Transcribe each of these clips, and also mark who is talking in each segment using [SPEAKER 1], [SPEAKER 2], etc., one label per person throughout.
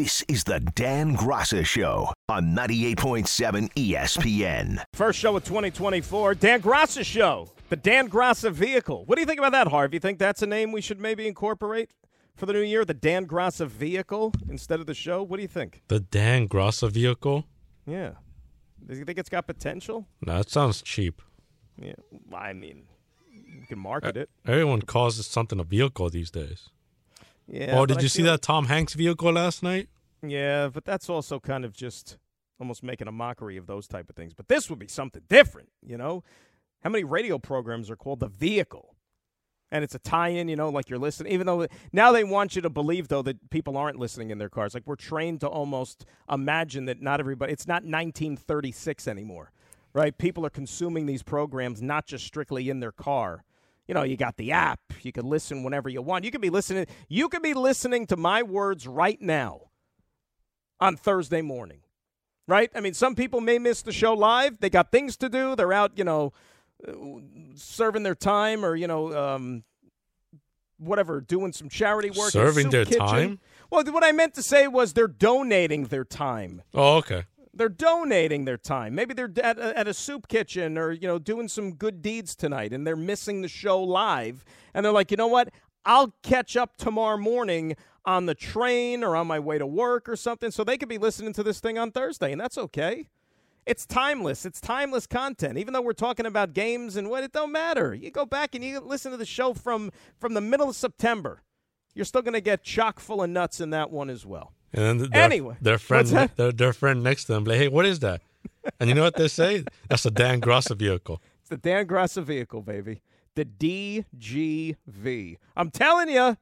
[SPEAKER 1] This is the Dan Graca Show on 98.7 ESPN.
[SPEAKER 2] First show of 2024, Dan Graca Show, the Dan Graca vehicle. What do you think about that, Harv? You think that's a name we should maybe incorporate for the new year? The Dan Graca vehicle instead of the show? What do you think?
[SPEAKER 3] The Dan Graca vehicle?
[SPEAKER 2] Yeah. Do you think it's got potential?
[SPEAKER 3] No, that sounds cheap.
[SPEAKER 2] Yeah. I mean, you can market it.
[SPEAKER 3] Everyone calls something a vehicle these days.
[SPEAKER 2] Yeah.
[SPEAKER 3] oh, did you see that Tom Hanks vehicle last night?
[SPEAKER 2] Yeah, but that's also kind of just almost making a mockery of those type of things. But this would be something different, you know? How many radio programs are called The Vehicle? And it's a tie in, you know, like you're listening. Even though now they want you to believe, though, that people aren't listening in their cars. Like we're trained to almost imagine that not everybody, it's not 1936 anymore, right? People are consuming these programs not just strictly in their car. You know, you got the app. You can listen whenever you want. You could be listening. You could be listening to my words right now on Thursday morning, right? I mean, some people may miss the show live. They got things to do. They're out, you know, serving their time or, you know, um, whatever, doing some charity work.
[SPEAKER 3] Serving their
[SPEAKER 2] kitchen.
[SPEAKER 3] time?
[SPEAKER 2] Well, what I meant to say was they're donating their time.
[SPEAKER 3] Oh, okay.
[SPEAKER 2] They're donating their time. Maybe they're at a, at a soup kitchen or you know doing some good deeds tonight, and they're missing the show live, and they're like, you know what? I'll catch up tomorrow morning on the train or on my way to work or something, so they could be listening to this thing on Thursday, and that's okay. It's timeless. It's timeless content. Even though we're talking about games and what, it don't matter. You go back and you listen to the show from from the middle of September. You're still going to get chock full of nuts in that one as well.
[SPEAKER 3] And then their,
[SPEAKER 2] Anyway,
[SPEAKER 3] their friend, their, their friend next to them, like, hey, what is that? And you know what they say? That's a Dan Graca vehicle.
[SPEAKER 2] It's the Dan Graca vehicle, baby. The DGV. I'm telling you.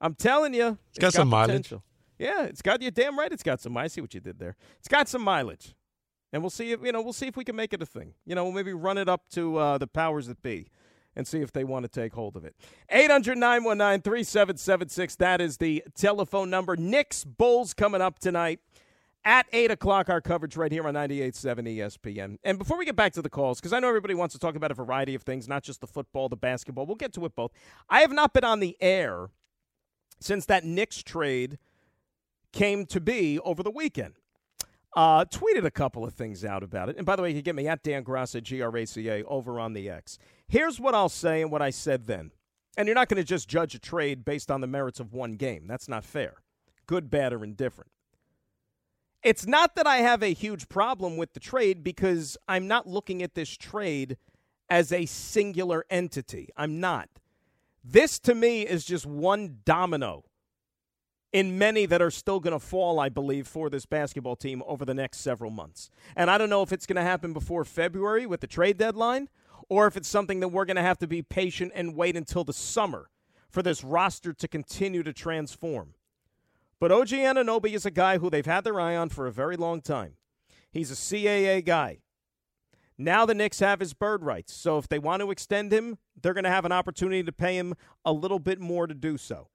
[SPEAKER 2] I'm telling you. It's
[SPEAKER 3] got some mileage.
[SPEAKER 2] Yeah, it's got you damn right. It's got some. I see what you did there. It's got some mileage, and we'll see if you know. We'll see if we can make it a thing. You know, we'll maybe run it up to uh, the powers that be, and see if they want to take hold of it. 800-919-3776. That is the telephone number. Knicks Bulls coming up tonight at 8 o'clock, our coverage right here on 98.7 ESPN. And before we get back to the calls, because I know everybody wants to talk about a variety of things, not just the football, the basketball. We'll get to it both. I have not been on the air since that Knicks trade came to be over the weekend. Uh, tweeted a couple of things out about it. And by the way, you can get me at Dan Graca, G-R-A-C-A, over on the X. Here's what I'll say and what I said then. And you're not going to just judge a trade based on the merits of one game. That's not fair. Good, bad, or indifferent. It's not that I have a huge problem with the trade because I'm not looking at this trade as a singular entity. I'm not. This to me is just one domino in many that are still going to fall, I believe, for this basketball team over the next several months. And I don't know if it's going to happen before February with the trade deadline or if it's something that we're going to have to be patient and wait until the summer for this roster to continue to transform. But OG Anunoby is a guy who they've had their eye on for a very long time. He's a CAA guy. Now the Knicks have his bird rights. So if they want to extend him, they're going to have an opportunity to pay him a little bit more to do so.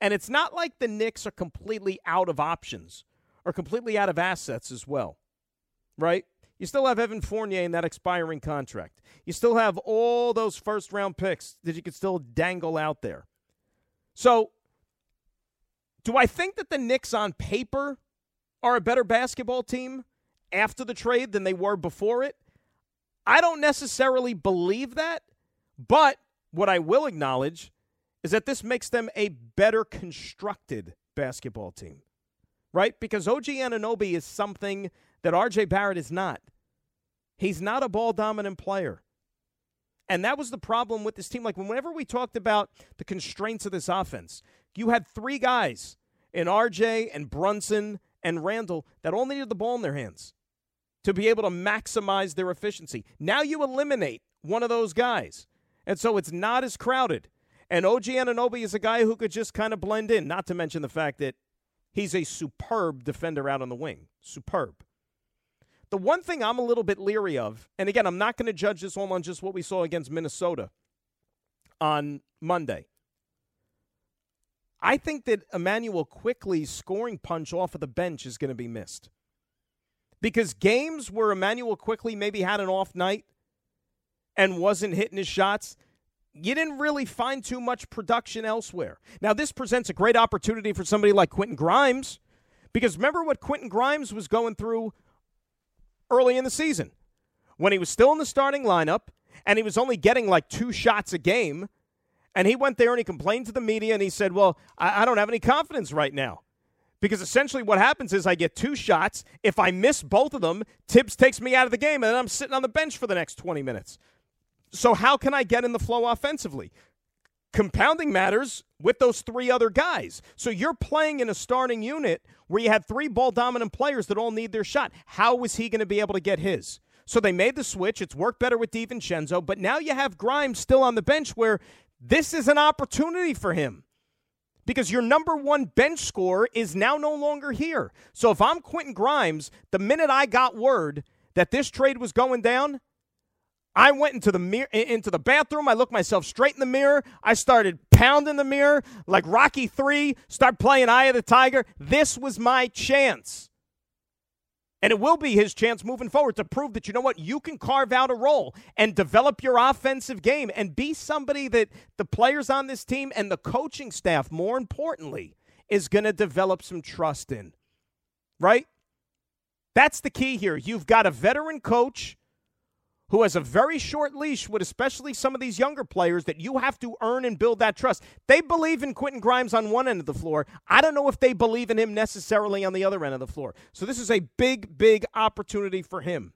[SPEAKER 2] And it's not like the Knicks are completely out of options or completely out of assets as well, right? You still have Evan Fournier in that expiring contract. You still have all those first round picks that you could still dangle out there. So, do I think that the Knicks on paper are a better basketball team after the trade than they were before it? I don't necessarily believe that, but what I will acknowledge is that this makes them a better constructed basketball team, right? Because OG Anunoby is something that RJ Barrett is not. He's not a ball dominant player. And that was the problem with this team. Like, whenever we talked about the constraints of this offense, you had three guys in RJ and Brunson and Randle that all needed the ball in their hands to be able to maximize their efficiency. Now you eliminate one of those guys. And so it's not as crowded. And OG Anunoby is a guy who could just kind of blend in, not to mention the fact that he's a superb defender out on the wing. Superb. The one thing I'm a little bit leery of, and again, I'm not going to judge this all on just what we saw against Minnesota on Monday. I think that Immanuel Quickley scoring punch off of the bench is going to be missed. Because games where Immanuel Quickley maybe had an off night and wasn't hitting his shots, you didn't really find too much production elsewhere. Now, this presents a great opportunity for somebody like Quentin Grimes Because remember what Quentin Grimes was going through early in the season when he was still in the starting lineup and he was only getting like two shots a game. And he went there and he complained to the media and he said, Well, I, I don't have any confidence right now. Because essentially what happens is I get two shots. If I miss both of them, Thibs takes me out of the game and then I'm sitting on the bench for the next 20 minutes. So how can I get in the flow offensively? Compounding matters with those three other guys. So you're playing in a starting unit where you had three ball dominant players that all need their shot. How was he going to be able to get his? So they made the switch. It's worked better with DiVincenzo, but now you have Grimes still on the bench where this is an opportunity for him because your number one bench scorer is now no longer here. So if I'm Quentin Grimes, the minute I got word that this trade was going down, I went into the mirror, into the bathroom. I looked myself straight in the mirror. I started pounding the mirror like Rocky Three. Start playing Eye of the Tiger. This was my chance, and it will be his chance moving forward to prove that you know what you can carve out a role and develop your offensive game and be somebody that the players on this team and the coaching staff, more importantly, is going to develop some trust in. Right. That's the key here. You've got a veteran coach who has a very short leash with especially some of these younger players that you have to earn and build that trust. They believe in Quentin Grimes on one end of the floor. I don't know if they believe in him necessarily on the other end of the floor. So this is a big, big opportunity for him.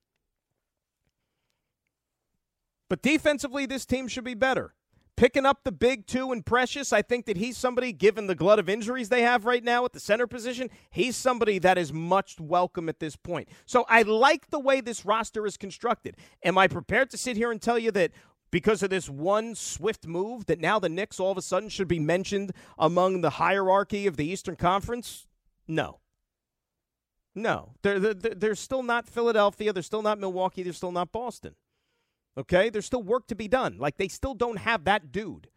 [SPEAKER 2] But defensively, this team should be better picking up the big two and Precious. I think that he's somebody, given the glut of injuries they have right now at the center position, he's somebody that is much welcome at this point. So I like the way this roster is constructed. Am I prepared to sit here and tell you that? Because of this one swift move, that now the Knicks all of a sudden should be mentioned among the hierarchy of the Eastern Conference? No. No. They're, they're, they're still not Philadelphia. They're still not Milwaukee. They're still not Boston. Okay? There's still work to be done. Like, they still don't have that dude.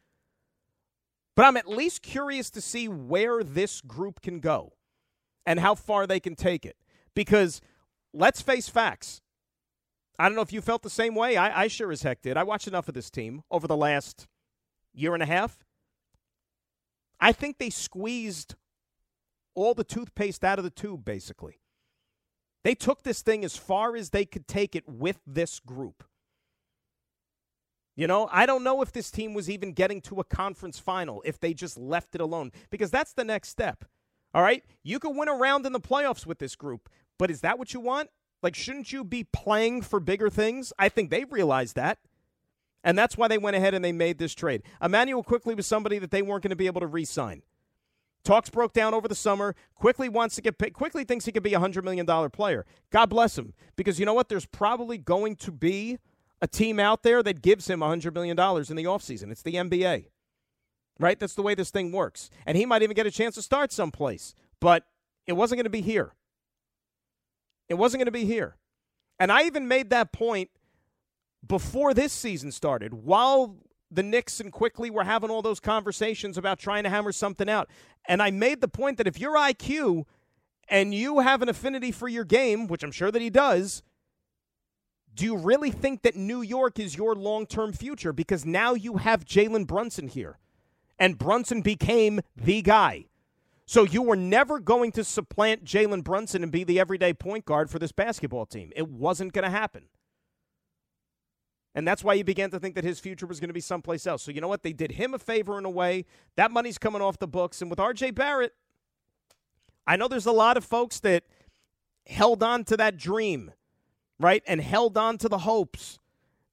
[SPEAKER 2] But I'm at least curious to see where this group can go and how far they can take it. Because let's face facts. I don't know if you felt the same way. I, I sure as heck did. I watched enough of this team over the last year and a half. I think they squeezed all the toothpaste out of the tube, basically. They took this thing as far as they could take it with this group. You know, I don't know if this team was even getting to a conference final if they just left it alone, because that's the next step. All right? You can win a round in the playoffs with this group, but is that what you want? Like, shouldn't you be playing for bigger things? I think they've realized that. And that's why they went ahead and they made this trade. Immanuel Quickley was somebody that they weren't going to be able to re sign. Talks broke down over the summer. Quickley wants to get paid. Quickley thinks he could be a $100 million player. God bless him. Because you know what? There's probably going to be a team out there that gives him $100 million in the offseason. It's the NBA, right? That's the way this thing works. And he might even get a chance to start someplace, but it wasn't going to be here. It wasn't going to be here. And I even made that point before this season started, while the Knicks and Quickley were having all those conversations about trying to hammer something out. And I made the point that if your IQ and you have an affinity for your game, which I'm sure that he does, do you really think that New York is your long term future? Because now you have Jalen Brunson here, and Brunson became the guy. So you were never going to supplant Jalen Brunson and be the everyday point guard for this basketball team. It wasn't going to happen. And that's why you began to think that his future was going to be someplace else. So you know what? They did him a favor in a way. That money's coming off the books. And with RJ Barrett, I know there's a lot of folks that held on to that dream right, and held on to the hopes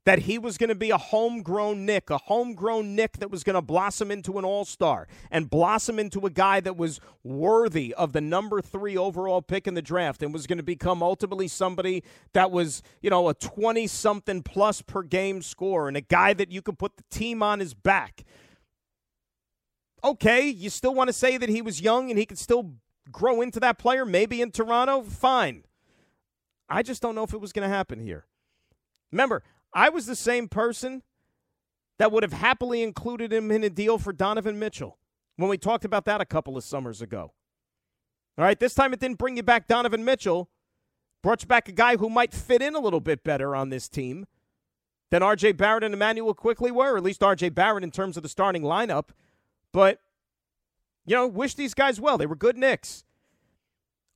[SPEAKER 2] that he was going to be a homegrown Knick, a homegrown Knick that was going to blossom into an all star and blossom into a guy that was worthy of the number three overall pick in the draft and was going to become ultimately somebody that was, you know, a 20 something plus per game score and a guy that you could put the team on his back. Okay, you still want to say that he was young and he could still grow into that player, maybe in Toronto? Fine. I just don't know if it was going to happen here. Remember, I was the same person that would have happily included him in a deal for Donovan Mitchell when we talked about that a couple of summers ago. All right, this time it didn't bring you back Donovan Mitchell, brought you back a guy who might fit in a little bit better on this team than RJ Barrett and Immanuel Quickley were, or at least RJ Barrett in terms of the starting lineup. But, you know, wish these guys well. They were good Knicks.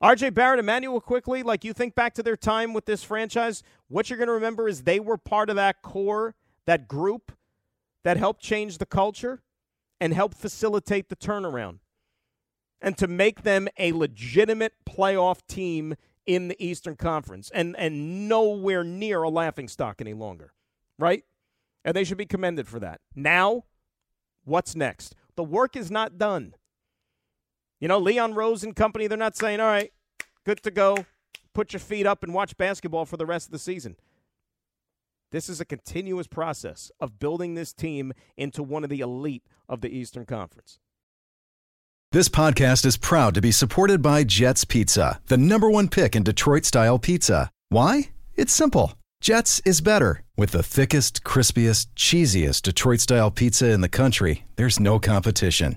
[SPEAKER 2] RJ Barrett, Immanuel Quickley, like you think back to their time with this franchise, what you're going to remember is they were part of that core, that group that helped change the culture and helped facilitate the turnaround and to make them a legitimate playoff team in the Eastern Conference and, and nowhere near a laughing stock any longer, right? And they should be commended for that. Now, what's next? The work is not done. You know, Leon Rose and company, they're not saying, all right, good to go. Put your feet up and watch basketball for the rest of the season. This is a continuous process of building this team into one of the elite of the Eastern Conference.
[SPEAKER 4] This podcast is proud to be supported by Jets Pizza, the number one pick in Detroit style pizza. Why? It's simple. Jets is better. With the thickest, crispiest, cheesiest Detroit style pizza in the country, there's no competition.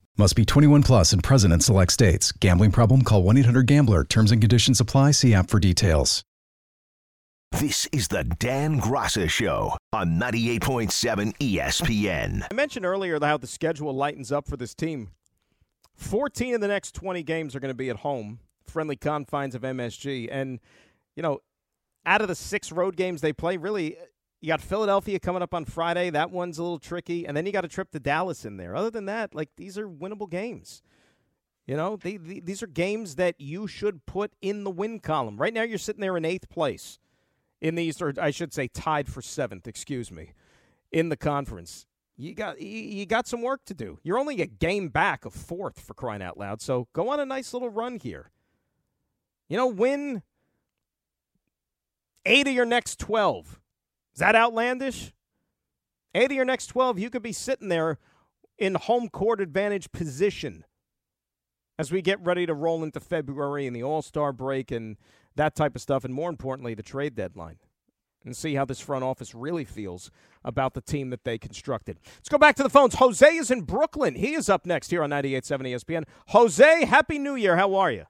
[SPEAKER 4] Must be 21 plus and present in select states. Gambling problem? Call 1 800 GAMBLER. Terms and conditions apply. See app for details.
[SPEAKER 1] This is the Dan Graca Show on 98.7 ESPN.
[SPEAKER 2] I mentioned earlier how the schedule lightens up for this team. 14 of the next 20 games are going to be at home, friendly confines of MSG. And, you know, out of the six road games they play, really, you got Philadelphia coming up on Friday. That one's a little tricky. And then you got a trip to Dallas in there. Other than that, like, these are winnable games. You know, they, they, these are games that you should put in the win column. Right now, you're sitting there in eighth place in the East, or I should say, tied for seventh. Excuse me, in the conference. You got you got some work to do. You're only a game back of fourth for crying out loud. So go on a nice little run here. You know, win eight of your next twelve. Is that outlandish? Eight of your next twelve, you could be sitting there in home court advantage position as we get ready to roll into February and the All Star break and that type of stuff, and more importantly, the trade deadline, and see how this front office really feels about the team that they constructed. Let's go back to the phones. Jose is in Brooklyn. He is up next here on 98.7 ESPN. Jose, Happy New Year. How are you?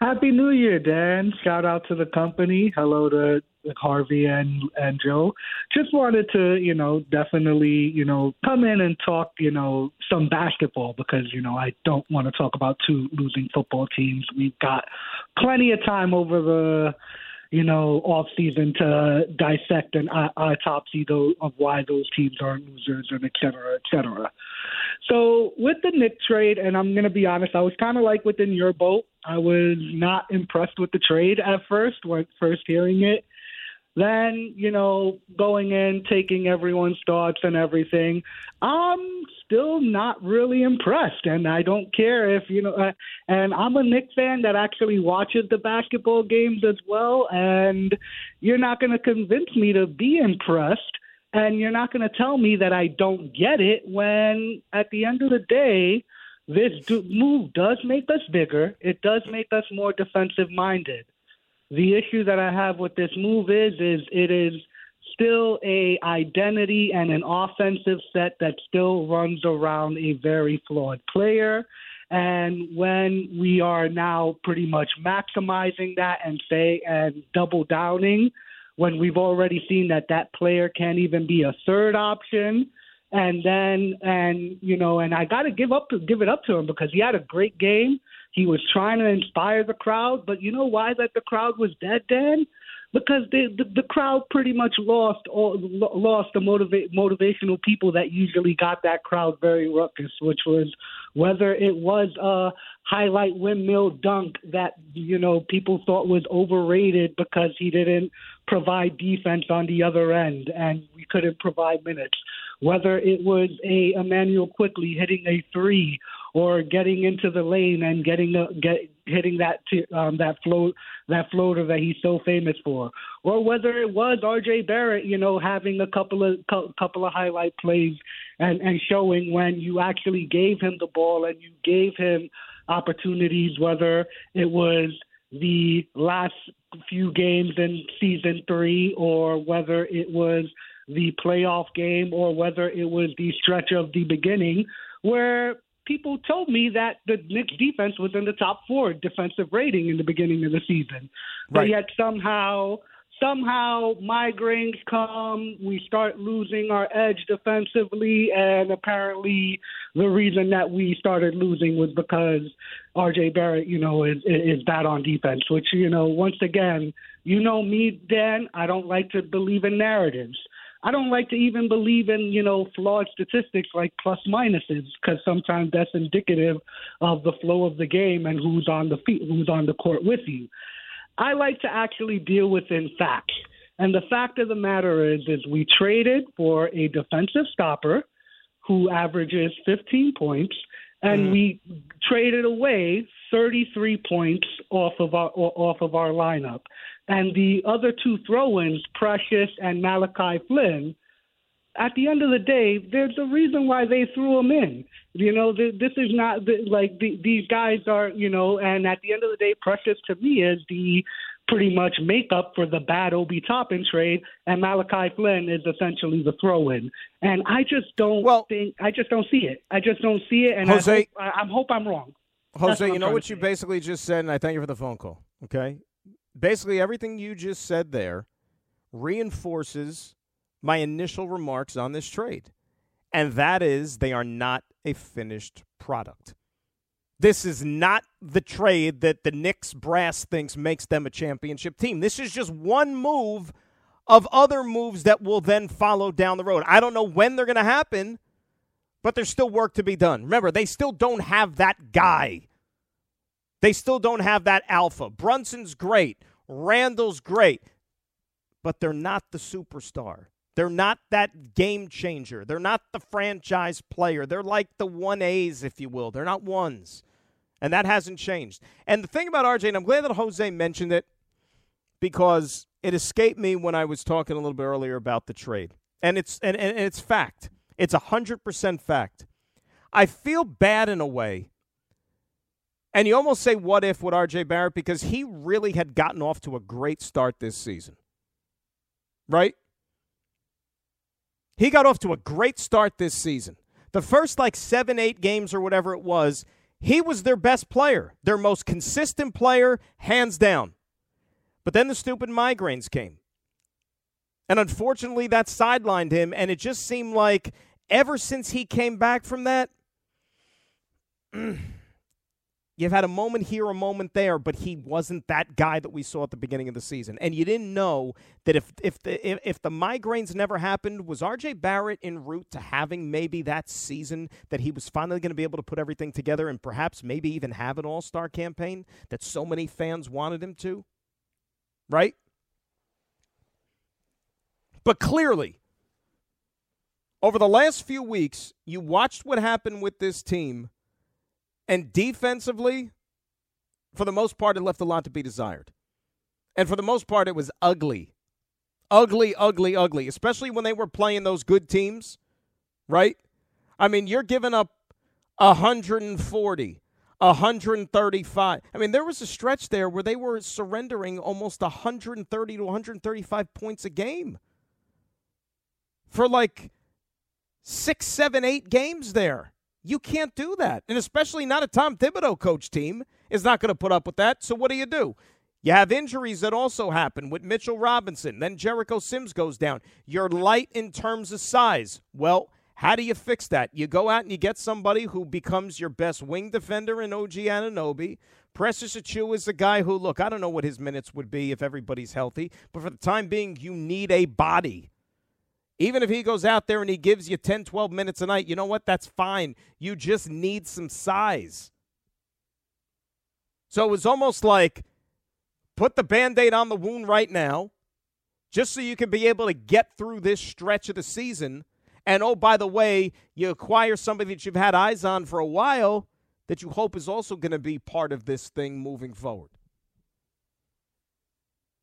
[SPEAKER 5] Happy New Year, Dan. Shout out to the company. Hello to Harvey and and Joe. Just wanted to, you know, definitely, you know, come in and talk, you know, some basketball because, you know, I don't want to talk about two losing football teams. We've got plenty of time over the you know, off season to dissect an autopsy though of why those teams are losers and et cetera, et cetera. So with the Knick trade, and I'm gonna be honest, I was kind of like within your boat. I was not impressed with the trade at first when first hearing it. Then, you know, going in, taking everyone's thoughts and everything, I'm still not really impressed. And I don't care if, you know, uh, and I'm a Knick fan that actually watches the basketball games as well. And you're not going to convince me to be impressed. And you're not going to tell me that I don't get it when, at the end of the day, this move does make us bigger. It does make us more defensive minded. The issue that I have with this move is is it is still a identity and an offensive set that still runs around a very flawed player. And when we are now pretty much maximizing that and say and double downing, when we've already seen that that player can't even be a third option, and then and you know, and I got to give up give it up to him because he had a great game. He was trying to inspire the crowd, but you know why that the crowd was dead, Dan? Because the the, the crowd pretty much lost all lost the motivate motivational people that usually got that crowd very ruckus, which was whether it was a highlight windmill dunk that you know people thought was overrated because he didn't provide defense on the other end and we couldn't provide minutes whether it was a Immanuel Quickley hitting a three or getting into the lane and getting a, get hitting that t- um, that float that floater that he's so famous for, or whether it was R.J. Barrett, you know, having a couple of cu- couple of highlight plays and and showing when you actually gave him the ball and you gave him opportunities, whether it was the last few games in season three or whether it was the playoff game or whether it was the stretch of the beginning where people told me that the Knicks defense was in the top four defensive rating in the beginning of the season. But
[SPEAKER 2] Right.
[SPEAKER 5] yet somehow somehow migraines come, we start losing our edge defensively, and apparently the reason that we started losing was because RJ Barrett, you know, is is bad on defense, which, you know, once again, you know me, Dan, I don't like to believe in narratives. I don't like to even believe in, you know, flawed statistics like plus minuses because sometimes that's indicative of the flow of the game and who's on the feet, who's on the court with you. I like to actually deal within facts. And the fact of the matter is, is we traded for a defensive stopper who averages 15 points, and mm. we traded away 33 points off of our off of our lineup. And the other two throw-ins, Precious and Malachi Flynn, at the end of the day, there's a reason why they threw them in. You know, this is not like these guys are, you know, and at the end of the day, Precious to me is the pretty much make up for the bad Obi Toppin trade, and Malachi Flynn is essentially the throw-in. And I just don't
[SPEAKER 2] Well-
[SPEAKER 5] think, I just don't see it. I just don't see it, and
[SPEAKER 2] Jose-
[SPEAKER 5] I, hope, I, I hope I'm wrong.
[SPEAKER 2] Jose, you
[SPEAKER 5] I'm
[SPEAKER 2] know what you
[SPEAKER 5] say.
[SPEAKER 2] basically just said, and I thank you for the phone call. Okay, basically everything you just said there reinforces my initial remarks on this trade, and that is they are not a finished product. This is not the trade that the Knicks brass thinks makes them a championship team. This is just one move of other moves that will then follow down the road. I don't know when they're going to happen, but there's still work to be done. Remember, they still don't have that guy. They still don't have that alpha. Brunson's great. Randle's great. But they're not the superstar. They're not that game changer. They're not the franchise player. They're like the 1As, if you will. They're not ones. And that hasn't changed. And the thing about RJ, and I'm glad that Jose mentioned it because it escaped me when I was talking a little bit earlier about the trade. And it's and, and it's fact. It's a hundred percent fact. I feel bad in a way. And you almost say what if with RJ Barrett because he really had gotten off to a great start this season. Right? He got off to a great start this season. The first like seven, eight games or whatever it was, he was their best player, their most consistent player, hands down. But then the stupid migraines came. And unfortunately, that sidelined him. And it just seemed like ever since he came back from that, you've had a moment here, a moment there, but he wasn't that guy that we saw at the beginning of the season. And you didn't know that if if the if, if the migraines never happened, was RJ Barrett en route to having maybe that season that he was finally going to be able to put everything together and perhaps maybe even have an all star campaign that so many fans wanted him to? Right? But clearly, over the last few weeks, you watched what happened with this team, and defensively, for the most part, it left a lot to be desired. And for the most part, it was ugly. Ugly, ugly, ugly, especially when they were playing those good teams, right? I mean, you're giving up 140, 135. I mean, there was a stretch there where they were surrendering almost 130 to 135 points a game for like six, seven, eight games there. You can't do that. And especially not a Tom Thibodeau coach team is not going to put up with that. So what do you do? You have injuries that also happen with Mitchell Robinson. Then Jericho Sims goes down. You're light in terms of size. Well, how do you fix that? You go out and you get somebody who becomes your best wing defender in OG Anunoby. Precious Achiuwa is a guy who, look, I don't know what his minutes would be if everybody's healthy, but for the time being, you need a body. Even if he goes out there and he gives you 10, 12 minutes a night, you know what? That's fine. You just need some size. So it was almost like put the band aid on the wound right now, just so you can be able to get through this stretch of the season. And oh, by the way, you acquire somebody that you've had eyes on for a while that you hope is also going to be part of this thing moving forward.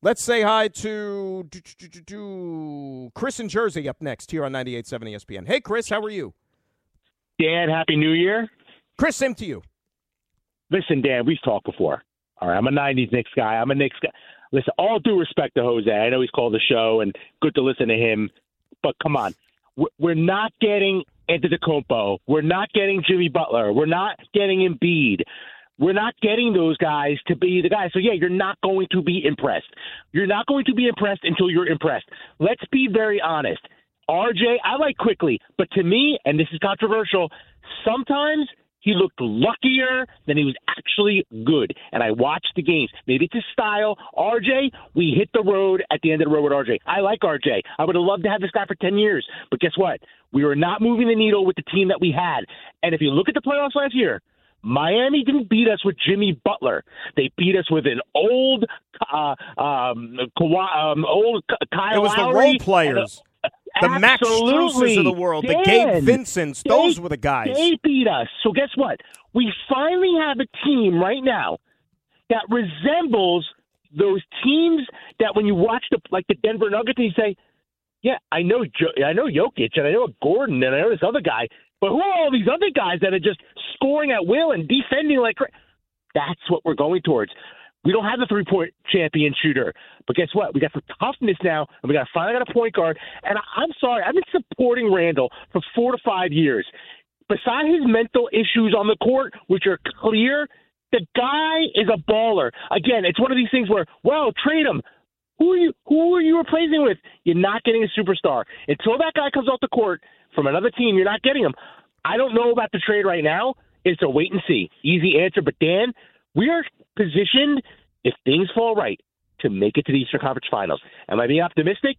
[SPEAKER 2] Let's say hi to, to, to, to Chris in Jersey up next here on 98.7 ESPN. Hey, Chris, how are you?
[SPEAKER 6] Dan, Happy New Year.
[SPEAKER 2] Chris, same to you.
[SPEAKER 6] Listen, Dan, we've talked before. All right, I'm a 90s Knicks guy. I'm a Knicks guy. Listen, all due respect to Jose. I know he's called the show and good to listen to him, but come on. We're not getting Antetokounmpo. We're not getting Jimmy Butler. We're not getting Embiid. We're not getting those guys to be the guys. So, yeah, you're not going to be impressed. You're not going to be impressed until you're impressed. Let's be very honest. RJ, I like Quickley, but to me, and this is controversial, sometimes he looked luckier than he was actually good. And I watched the games. Maybe it's his style. RJ, we hit the road at the end of the road with RJ. I like RJ. I would have loved to have this guy for 10 years. But guess what? We were not moving the needle with the team that we had. And if you look at the playoffs last year, Miami didn't beat us with Jimmy Butler. They beat us with an old, uh, um, um, old Kyle
[SPEAKER 2] It was
[SPEAKER 6] Lowry
[SPEAKER 2] the role players. The Max Struessers of the world, the Gabe
[SPEAKER 6] Dan,
[SPEAKER 2] Vincents,
[SPEAKER 6] they-
[SPEAKER 2] those were the guys.
[SPEAKER 6] They beat us. So guess what? We finally have a team right now that resembles those teams that when you watch the like the Denver Nuggets, and you say, "Yeah, I know, jo- I know Jokic, and I know Gordon, and I know this other guy, but who are all these other guys that are just scoring at will and defending like?" cra-" That's what we're going towards. We don't have the three point champion shooter. But guess what? We got some toughness now, and we got finally got a point guard. And I, I'm sorry, I've been supporting Randle for four to five years. Besides his mental issues on the court, which are clear, the guy is a baller. Again, it's one of these things where, well, trade him. Who are you? Who are you replacing with? You're not getting a superstar until that guy comes off the court from another team. You're not getting him. I don't know about the trade right now. It's a wait and see. Easy answer, but Dan, we are positioned if things fall right to make it to the Eastern Conference Finals. Am I being optimistic?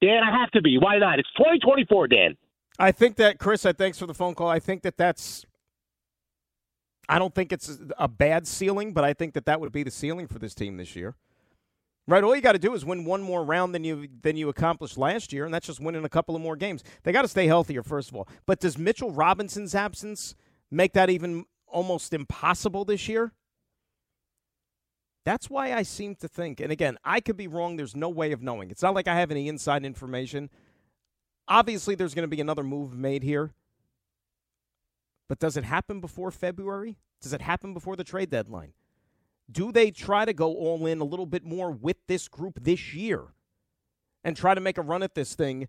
[SPEAKER 6] Dan, I have to be. Why not? It's 2024, Dan.
[SPEAKER 2] I think that Chris, I thanks for the phone call. I think that that's. I don't think it's a bad ceiling, but I think that that would be the ceiling for this team this year. Right, all you got to do is win one more round than you than you accomplished last year, and that's just winning a couple of more games. They got to stay healthier first of all. But does Mitchell Robinson's absence make that even almost impossible this year? That's why I seem to think, and again, I could be wrong. There's no way of knowing. It's not like I have any inside information. Obviously, there's going to be another move made here. But does it happen before February? Does it happen before the trade deadline? Do they try to go all in a little bit more with this group this year and try to make a run at this thing?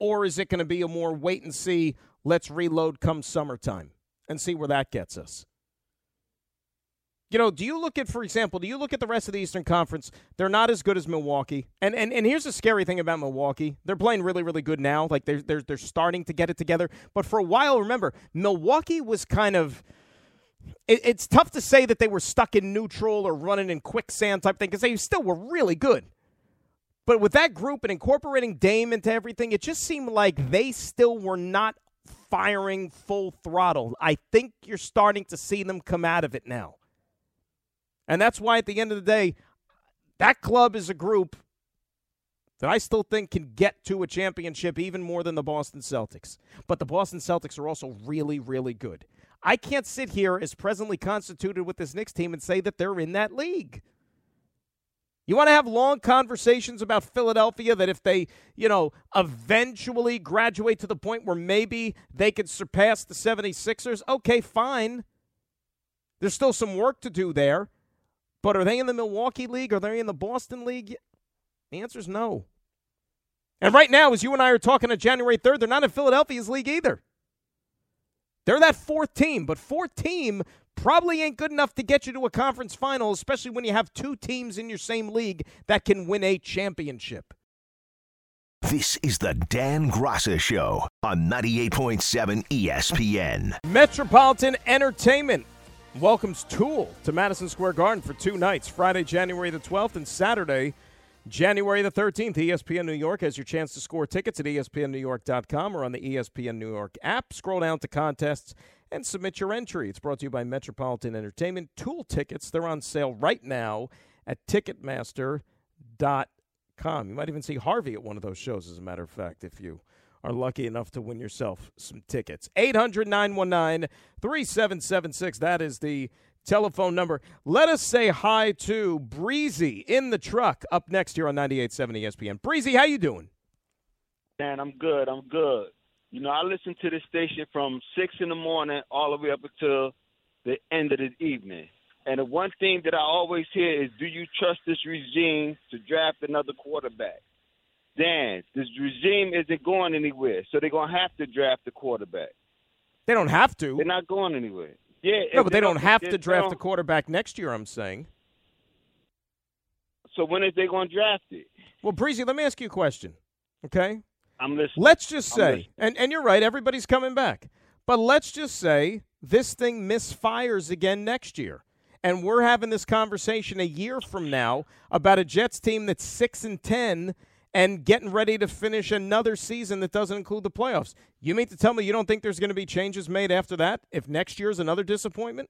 [SPEAKER 2] Or is it going to be a more wait and see, let's reload come summertime and see where that gets us? You know, do you look at, for example, do you look at the rest of the Eastern Conference? They're not as good as Milwaukee. And and, and here's the scary thing about Milwaukee. They're playing really, really good now. Like they're, they're, they're starting to get it together. But for a while, remember, Milwaukee was kind of. It, it's tough to say that they were stuck in neutral or running in quicksand type thing because they still were really good. But with that group and incorporating Dame into everything, it just seemed like they still were not firing full throttle. I think you're starting to see them come out of it now. And that's why at the end of the day, that club is a group that I still think can get to a championship even more than the Boston Celtics. But the Boston Celtics are also really, really good. I can't sit here as presently constituted with this Knicks team and say that they're in that league. You want to have long conversations about Philadelphia that if they, you know, eventually graduate to the point where maybe they could surpass the 76ers, okay, fine. There's still some work to do there. But are they in the Milwaukee League? Are they in the Boston League? The answer is no. And right now, as you and I are talking on January 3rd, they're not in Philadelphia's league either. They're that fourth team, but fourth team probably ain't good enough to get you to a conference final, especially when you have two teams in your same league that can win a championship.
[SPEAKER 1] This is the Dan Graca Show on 98.7 ESPN.
[SPEAKER 2] Metropolitan Entertainment welcomes Tool to Madison Square Garden for two nights Friday, January the 12th, and Saturday, January the 13th. ESPN New York has your chance to score tickets at ESPNNewYork.com or on the ESPN New York app. Scroll down to contests and submit your entry. It's brought to you by Metropolitan Entertainment. Tool tickets, they're on sale right now at Ticketmaster.com. You might even see Harvey at one of those shows, as a matter of fact, if you are lucky enough to win yourself some tickets. 800 919 3776. That is the telephone number. Let us say hi to Breezy in the truck up next here on 98.7 ESPN. Breezy, how you doing?
[SPEAKER 7] Man, I'm good. I'm good. You know, I listen to this station from six in the morning all the way up until the end of the evening. And the one thing that I always hear is, do you trust this regime to draft another quarterback? Dan, this regime isn't going anywhere, so they're gonna have to draft the quarterback.
[SPEAKER 2] They don't have to.
[SPEAKER 7] They're not going anywhere. Yeah,
[SPEAKER 2] no, but they don't have to draft the quarterback next year. I'm saying.
[SPEAKER 7] So when is they gonna draft it?
[SPEAKER 2] Well, Breezy, let me ask you a question. Okay.
[SPEAKER 7] I'm listening.
[SPEAKER 2] Let's just say, and, and you're right, everybody's coming back. But let's just say this thing misfires again next year. And we're having this conversation a year from now about a Jets team that's 6 and 10 and getting ready to finish another season that doesn't include the playoffs. You mean to tell me you don't think there's going to be changes made after that if next year's another disappointment?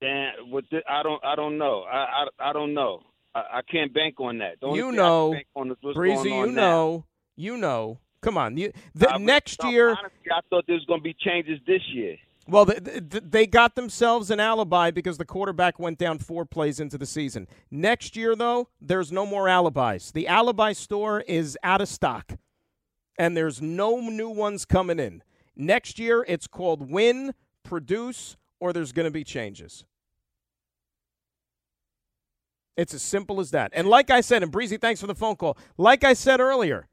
[SPEAKER 7] Dan, with the, I don't, I don't know. I, I, I don't know. I, I can't bank on that. The
[SPEAKER 2] You
[SPEAKER 7] thing I can
[SPEAKER 2] know,
[SPEAKER 7] bank on what's
[SPEAKER 2] Breezy,
[SPEAKER 7] going on
[SPEAKER 2] you
[SPEAKER 7] now.
[SPEAKER 2] know, you know. Come on. You, the,
[SPEAKER 7] I-
[SPEAKER 2] next year.
[SPEAKER 7] honestly, I thought there was going to be changes this year.
[SPEAKER 2] Well, th th they got themselves an alibi because the quarterback went down four plays into the season. Next year, though, there's no more alibis. The alibi store is out of stock, and there's no new ones coming in. Next year, it's called win, produce, or there's going to be changes. It's as simple as that. And like I said, and Breezy, thanks for the phone call. Like I said earlier,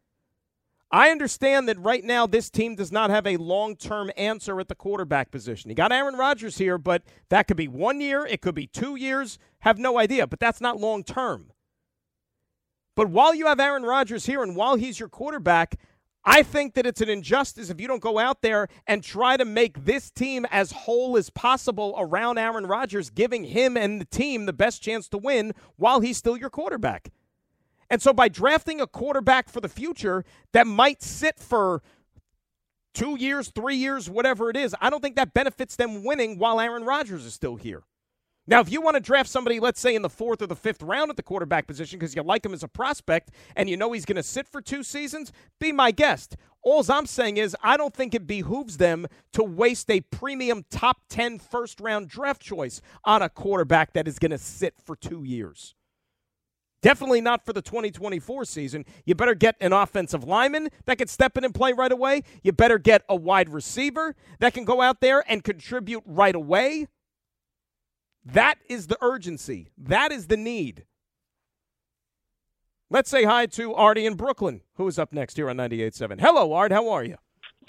[SPEAKER 2] I understand that right now this team does not have a long term answer at the quarterback position. You got Aaron Rodgers here, but that could be one year, it could be two years, have no idea, but that's not long term. But while you have Aaron Rodgers here and while he's your quarterback, I think that it's an injustice if you don't go out there and try to make this team as whole as possible around Aaron Rodgers, giving him and the team the best chance to win while he's still your quarterback. And so by drafting a quarterback for the future that might sit for two years, three years, whatever it is, I don't think that benefits them winning while Aaron Rodgers is still here. Now, if you want to draft somebody, let's say in the fourth or the fifth round at the quarterback position because you like him as a prospect and you know he's going to sit for two seasons, be my guest. All I'm saying is, I don't think it behooves them to waste a premium top 10 first round draft choice on a quarterback that is going to sit for two years. Definitely not for the 2024 season. You better get an offensive lineman that can step in and play right away. You better get a wide receiver that can go out there and contribute right away. That is the urgency. That is the need. Let's say hi to Artie in Brooklyn, who is up next here on 98.7. Hello, Art. How are you?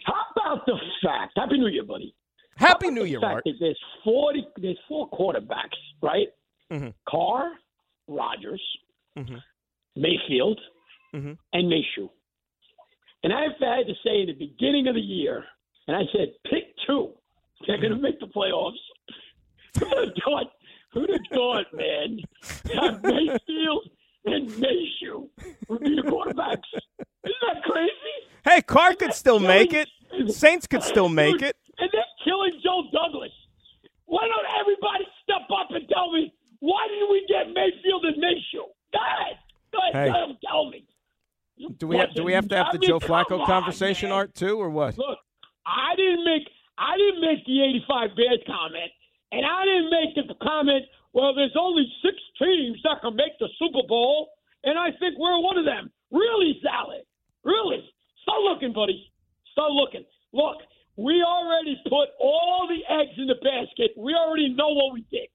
[SPEAKER 8] How about the fact? Happy New Year, buddy.
[SPEAKER 2] Happy New Year, Art.
[SPEAKER 8] there's forty, there's four quarterbacks, right?
[SPEAKER 2] Mhm.
[SPEAKER 8] Carr, Rodgers,
[SPEAKER 2] Mhm.
[SPEAKER 8] Mayfield,
[SPEAKER 2] Mhm.
[SPEAKER 8] and Minshew. And I had to say in the beginning of the year, and I said, pick two. They're going to make the playoffs. Who'd have thought? Who'd have thought, man? That Mayfield and Minshew would be the quarterbacks. Isn't that crazy?
[SPEAKER 2] Hey, Carr could still make it. Saints could still make
[SPEAKER 8] Dude,
[SPEAKER 2] it.
[SPEAKER 8] And they're killing Joe Douglas. Why don't everybody step up and tell me why didn't we get Mayfield and Minshew? Go ahead. Go ahead.
[SPEAKER 2] Hey.
[SPEAKER 8] Tell, tell me.
[SPEAKER 2] Do we have, do we have to have the Joe Flacco
[SPEAKER 8] on,
[SPEAKER 2] conversation,
[SPEAKER 8] man.
[SPEAKER 2] Art, too, or what?
[SPEAKER 8] Look, I didn't make I didn't make the '85 Bears comment, and I didn't make the comment. Well, there's only six teams that can make the Super Bowl, and I think we're one of them. Really, Saleh? Really? Start looking, buddy. Start looking. Look, we already put all the eggs in the basket. We already know what we did.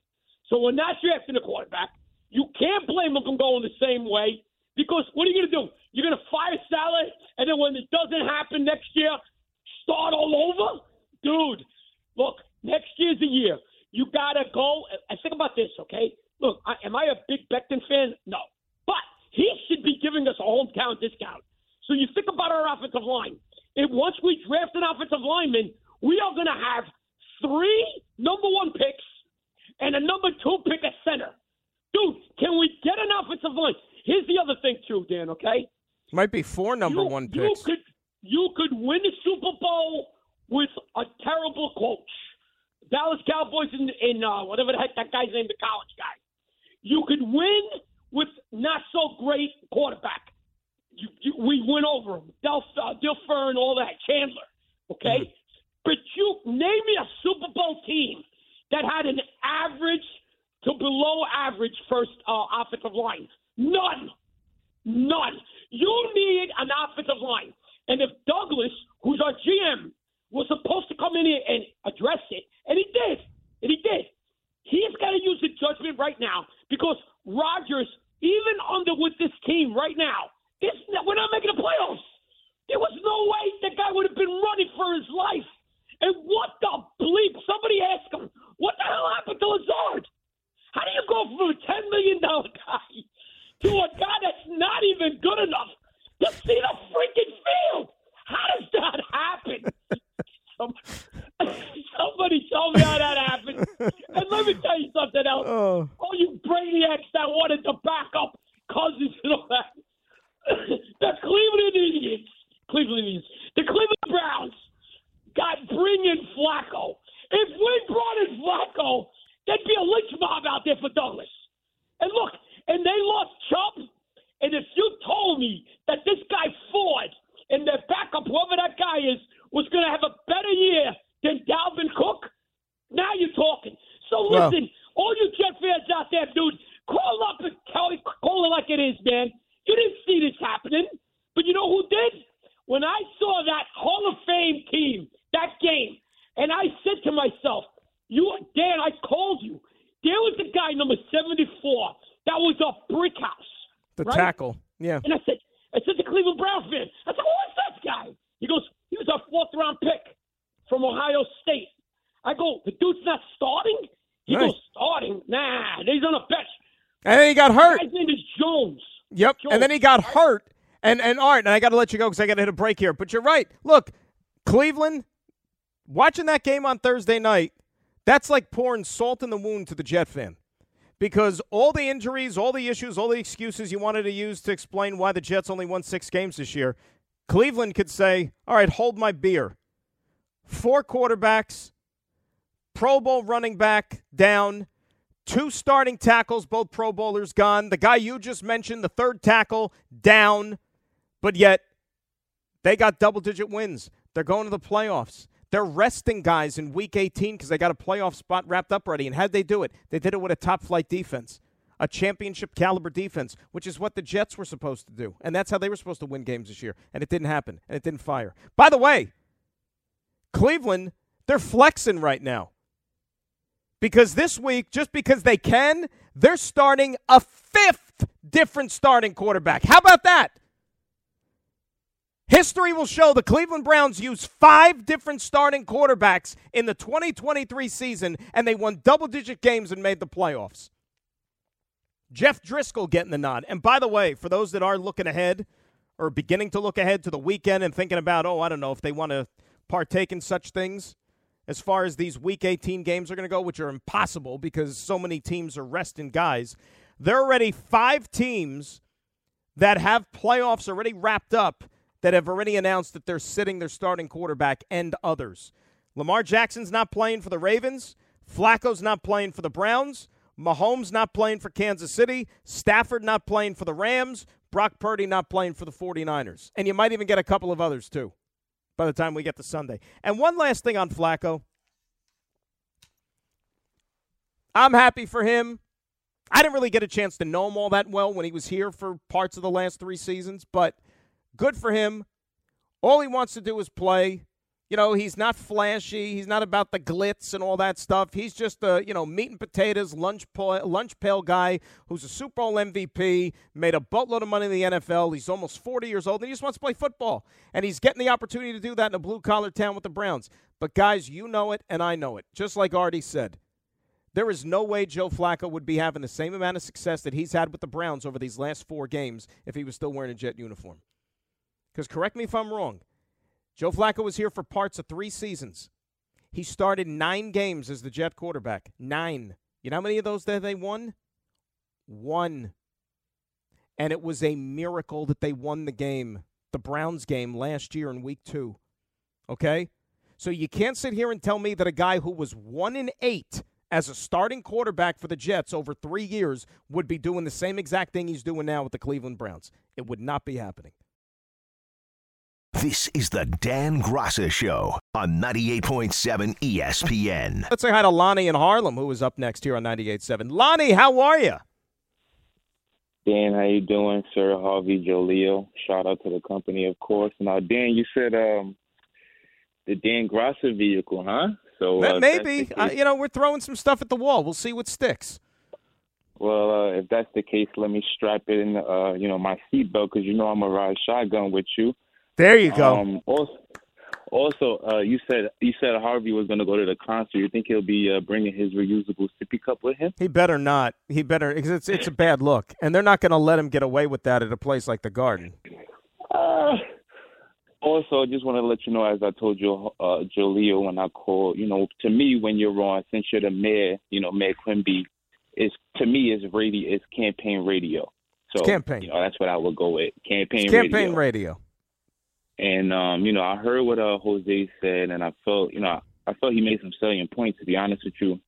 [SPEAKER 8] So we're not drafting a quarterback. You can't blame them from going the same way because what are you going to do? You're going to fire Saleh, and then when it doesn't happen next year, start all over? Dude, look, next year's the year. You got to go. And think about this, okay? Look, I, am I a big Becton fan? No. But he should be giving us a hometown discount. So you think about our offensive line. If once we draft an offensive lineman, we are going to have three number one picks and a number two pick at center. Dude, can we get an offensive line? Here's the other thing too, Dan. Okay,
[SPEAKER 2] Might be four number
[SPEAKER 8] you,
[SPEAKER 2] one picks.
[SPEAKER 8] could you could win the Super Bowl with a terrible coach. Dallas Cowboys in, in uh, whatever the heck that guy's name, the college guy. You could win with not so great quarterback. you, you, we went over them. Del, uh, Dilfer and all that. Chandler. Okay?
[SPEAKER 3] Mm-hmm.
[SPEAKER 8] But you name me a Super Bowl team that had an average to below average first uh, offensive line. None. None. You need an offensive line. And if Douglas, who's our GM, was supposed to come in here and address it, and he did, and he did, he's got to use the judgment right now because Rodgers, even under with this team right now, this we're not making the playoffs. There was no way the guy would have been running for his life. And what the bleep? Somebody ask him, what the hell happened to Lazard? How do you go from a ten million dollar guy to a guy that's not even good enough to see the freaking field? How does that happen? Some, somebody tell me how that happened. And let me tell you something else.
[SPEAKER 2] Oh.
[SPEAKER 8] All you brainiacs that wanted to back up Cousins and all that. the Cleveland Indians, Cleveland Indians, the Cleveland Browns got bring in Flacco. If we brought in Flacco, there'd be a lynch mob out there for Douglas. And look, and they lost Chubb. And if you told me that this guy Ford and their backup, whoever that guy is, was going to have a better year than Dalvin Cook, now you're talking. So
[SPEAKER 2] Well-
[SPEAKER 8] listen, all you Jet fans out there, dude, call up and tell call it like it is, man. You didn't see this happening, but you know who did? When I saw that Hall of Fame team, that game, and I said to myself, "You, Dan, I called you. There was a guy number seventy-four that was a brick house."
[SPEAKER 2] The
[SPEAKER 8] right?
[SPEAKER 2] tackle. Yeah.
[SPEAKER 8] And I said, I said to Cleveland Browns fan, I said, who is that guy? He goes, he was a fourth round pick from Ohio State. I go, the dude's not starting? He
[SPEAKER 2] Right.
[SPEAKER 8] goes, starting? Nah, he's on the bench.
[SPEAKER 2] And then he got hurt.
[SPEAKER 8] His name is Jones.
[SPEAKER 2] Yep. And then he got hurt. And and right, and I got to let you go because I got to hit a break here. But you're right. Look, Cleveland, watching that game on Thursday night, that's like pouring salt in the wound to the Jet fan. Because all the injuries, all the issues, all the excuses you wanted to use to explain why the Jets only won six games this year, Cleveland could say, all right, hold my beer. Four quarterbacks, Pro Bowl running back down, two starting tackles, both Pro Bowlers gone. The guy you just mentioned, the third tackle, down. But yet, they got double digit wins. They're going to the playoffs. They're resting guys in week 18 because they got a playoff spot wrapped up already. And how'd they do it? They did it with a top flight defense, a championship caliber defense, which is what the Jets were supposed to do. And that's how they were supposed to win games this year. And it didn't happen. And it didn't fire. By the way, Cleveland, they're flexing right now because this week, just because they can, they're starting a fifth different starting quarterback. How about that? History will show the Cleveland Browns used five different starting quarterbacks in the 2023 season, and they won double digit games and made the playoffs. Jeff Driskel getting the nod. And by the way, for those that are looking ahead or beginning to look ahead to the weekend and thinking about, oh, I don't know if they want to partake in such things, as far as these week 18 games are going to go, which are impossible because so many teams are resting guys. There are already five teams that have playoffs already wrapped up that have already announced that they're sitting their starting quarterback and others. Lamar Jackson's not playing for the Ravens. Flacco's not playing for the Browns. Mahomes not playing for Kansas City. Stafford not playing for the Rams. Brock Purdy not playing for the 49ers. And you might even get a couple of others, too by the time we get to Sunday. And one last thing on Flacco. I'm happy for him. I didn't really get a chance to know him all that well when he was here for parts of the last three seasons, but good for him. All he wants to do is play. You know, he's not flashy. He's not about the glitz and all that stuff. He's just a, you know, meat and potatoes lunch lunch pail guy who's a Super Bowl MVP, made a boatload of money in the NFL. He's almost 40 years old, and he just wants to play football. And he's getting the opportunity to do that in a blue collar town with the Browns. But, guys, you know it, and I know it. Just like Artie said, there is no way Joe Flacco would be having the same amount of success that he's had with the Browns over these last four games if he was still wearing a Jet uniform. Because, correct me if I'm wrong, Joe Flacco was here for parts of three seasons. He started nine games as the Jet quarterback. Nine. You know how many of those that they won? One. And it was a miracle that they won the game, the Browns game last year in week two. Okay? So you can't sit here and tell me that a guy who was one in eight as a starting quarterback for the Jets over three years would be doing the same exact thing he's doing now with the Cleveland Browns. It would not be happening.
[SPEAKER 1] This is the Dan Graca Show on 98.7 ESPN.
[SPEAKER 2] Let's say hi to Lonnie in Harlem, who is up next here on 98.7. Lonnie, how are you?
[SPEAKER 9] Dan, how you doing, Sir Harvey Joe Leo? Shout out to the company, of course. Now, Dan, you said um, the Dan Graca vehicle, huh? So uh,
[SPEAKER 2] maybe uh, you know we're throwing some stuff at the wall. We'll see what sticks.
[SPEAKER 9] Well, uh, if that's the case, let me strap it in, uh, you know, my seatbelt because you know I'm a ride shotgun with you.
[SPEAKER 2] There you go.
[SPEAKER 9] Um, also, also uh, you said you said Harvey was going to go to the concert. You think he'll be uh, bringing his reusable sippy cup with him?
[SPEAKER 2] He better not. He better because it's it's a bad look, and they're not going to let him get away with that at a place like the Garden.
[SPEAKER 9] Uh, also, I just want to let you know, as I told you, uh, Jolio, when I called, you know, to me, when you're on, since you're the mayor, you know, Mayor Quimby, is to me is radio, is campaign radio. So
[SPEAKER 2] campaign.
[SPEAKER 9] You know, that's what I would go with. Campaign
[SPEAKER 2] it's campaign
[SPEAKER 9] radio.
[SPEAKER 2] radio.
[SPEAKER 9] And um, you know, I heard what uh, Jose said, and I felt, you know, I felt he made some salient points. To be honest with you,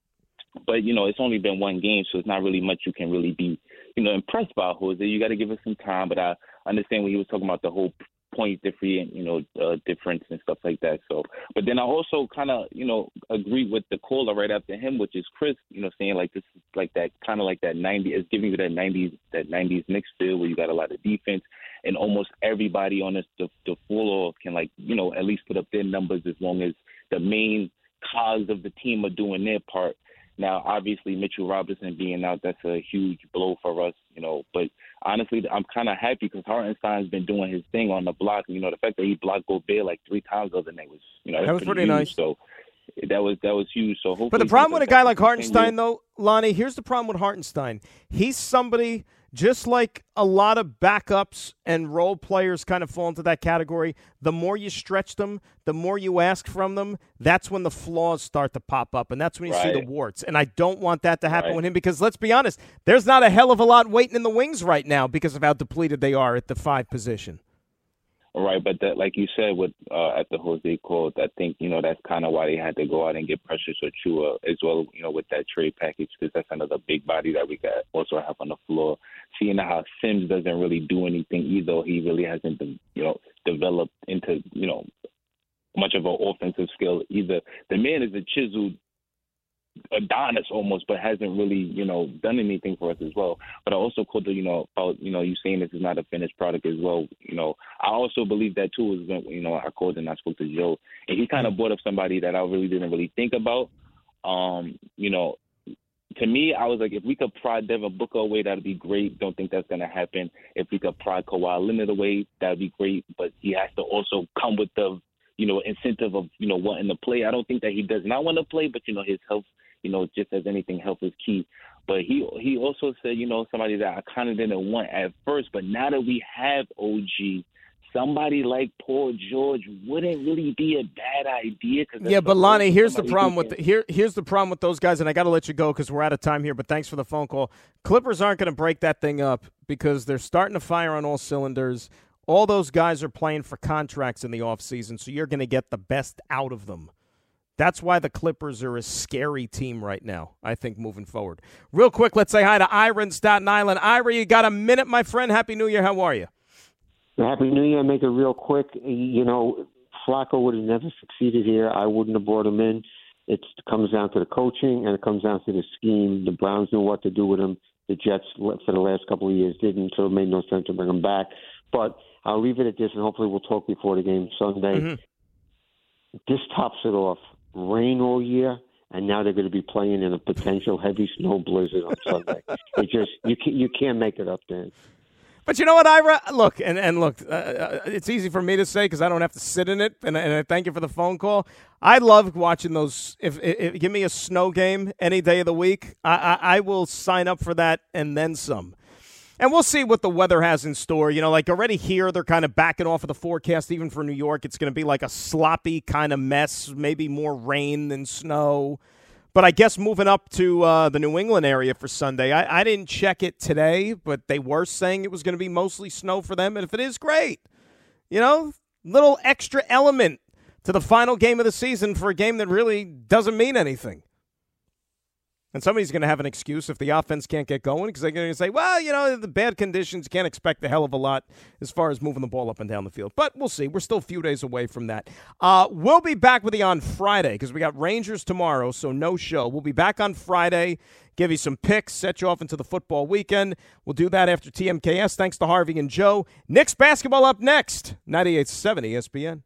[SPEAKER 9] but you know, it's only been one game, so it's not really much you can really be, you know, impressed by Jose. You got to give us some time. But I understand when he was talking about the whole point different, you know, uh, difference and stuff like that. So, but then I also kind of, you know, agree with the caller right after him, which is Chris, you know, saying like this is like that kind of like that 90 is giving you that 90s that 90s Knicks feel where you got a lot of defense and almost everybody on this the the full off can like you know at least put up their numbers as long as the main cogs of the team are doing their part. Now, obviously, Mitchell Robinson being out, that's a huge blow for us, you know. But honestly, I'm kind of happy because Hartenstein's been doing his thing on the block. You know, the fact that he blocked Gobert like three times the other night was, you know,
[SPEAKER 2] that was pretty,
[SPEAKER 9] huge.
[SPEAKER 2] nice.
[SPEAKER 9] So that was that was huge. So hopefully,
[SPEAKER 2] but the problem with a guy like Hartenstein, though, Lonnie, here's the problem with Hartenstein. He's somebody just like a lot of backups and role players kind of fall into that category. The more you stretch them, the more you ask from them. That's when the flaws start to pop up, and that's when you see the warts. And I don't want that to happen
[SPEAKER 9] Right.
[SPEAKER 2] with him because let's be honest, there's not a hell of a lot waiting in the wings right now because of how depleted they are at the five position.
[SPEAKER 9] Right, but that, like you said, with uh, at the Jose quote, I think you know that's kind of why they had to go out and get Precious Achiuwa as well. You know, with that trade package, because that's another big body that we got also have on the floor. Seeing how Sims doesn't really do anything either, he really hasn't been you know developed into you know much of an offensive skill either. The man is a chiseled Adonis almost, but hasn't really, you know, done anything for us as well. But I also called you know, about, you know, you saying this is not a finished product as well. You know, I also believe that too is when, you know, I called and I spoke to Joe, and he kind of brought up somebody that I really didn't really think about. Um, you know, to me, I was like, if we could pry Devin Booker away, that'd be great. Don't think that's gonna happen. If we could pry Kawhi Leonard away, that'd be great. But he has to also come with the, you know, incentive of, you know, wanting to play. I don't think that he does not want to play, but you know, his health, you know, just as anything, health is key. But he he also said, you know, somebody that I kind of didn't want at first, but now that we have OG, somebody like Paul George wouldn't really be a bad idea.
[SPEAKER 2] Yeah, but Lonnie, here's the problem with the, here. Here's the problem with those guys, and I got to let you go because we're out of time here. But thanks for the phone call. Clippers aren't going to break that thing up because they're starting to fire on all cylinders. All those guys are playing for contracts in the offseason, so you're going to get the best out of them. That's why the Clippers are a scary team right now, I think, moving forward. Real quick, let's say hi to Ira in Staten Island. Ira, you got a minute, my friend. Happy New Year. How are you?
[SPEAKER 10] Happy New Year. Make it real quick. You know, Flacco would have never succeeded here. I wouldn't have brought him in. It comes down to the coaching and it comes down to the scheme. The Browns knew what to do with him. The Jets, for the last couple of years, didn't, so it made no sense to bring him back. But I'll leave it at this, and hopefully we'll talk before the game Sunday. Mm-hmm. This tops it off. Rain all year, and now they're going to be playing in a potential heavy snow blizzard on Sunday. it just you can't you can't make it up, then.
[SPEAKER 2] But you know what, Ira? Look, and, and look, uh, uh, it's easy for me to say because I don't have to sit in it, and, and I thank you for the phone call. I love watching those. If, if, if give me a snow game any day of the week, I, I, I will sign up for that and then some. And we'll see what the weather has in store. You know, like already here, they're kind of backing off of the forecast, even for New York. It's going to be like a sloppy kind of mess, maybe more rain than snow. But I guess moving up to uh, the New England area for Sunday, I, I didn't check it today, but they were saying it was going to be mostly snow for them. And if it is, great. You know, little extra element to the final game of the season for a game that really doesn't mean anything. And somebody's going to have an excuse if the offense can't get going because they're going to say, well, you know, the bad conditions you can't expect a hell of a lot as far as moving the ball up and down the field. But we'll see. We're still a few days away from that. Uh, we'll be back with you on Friday because we got Rangers tomorrow, so no show. We'll be back on Friday, give you some picks, set you off into the football weekend. We'll do that after TMKS. Thanks to Harvey and Joe. Knicks basketball up next, 98.7 ESPN.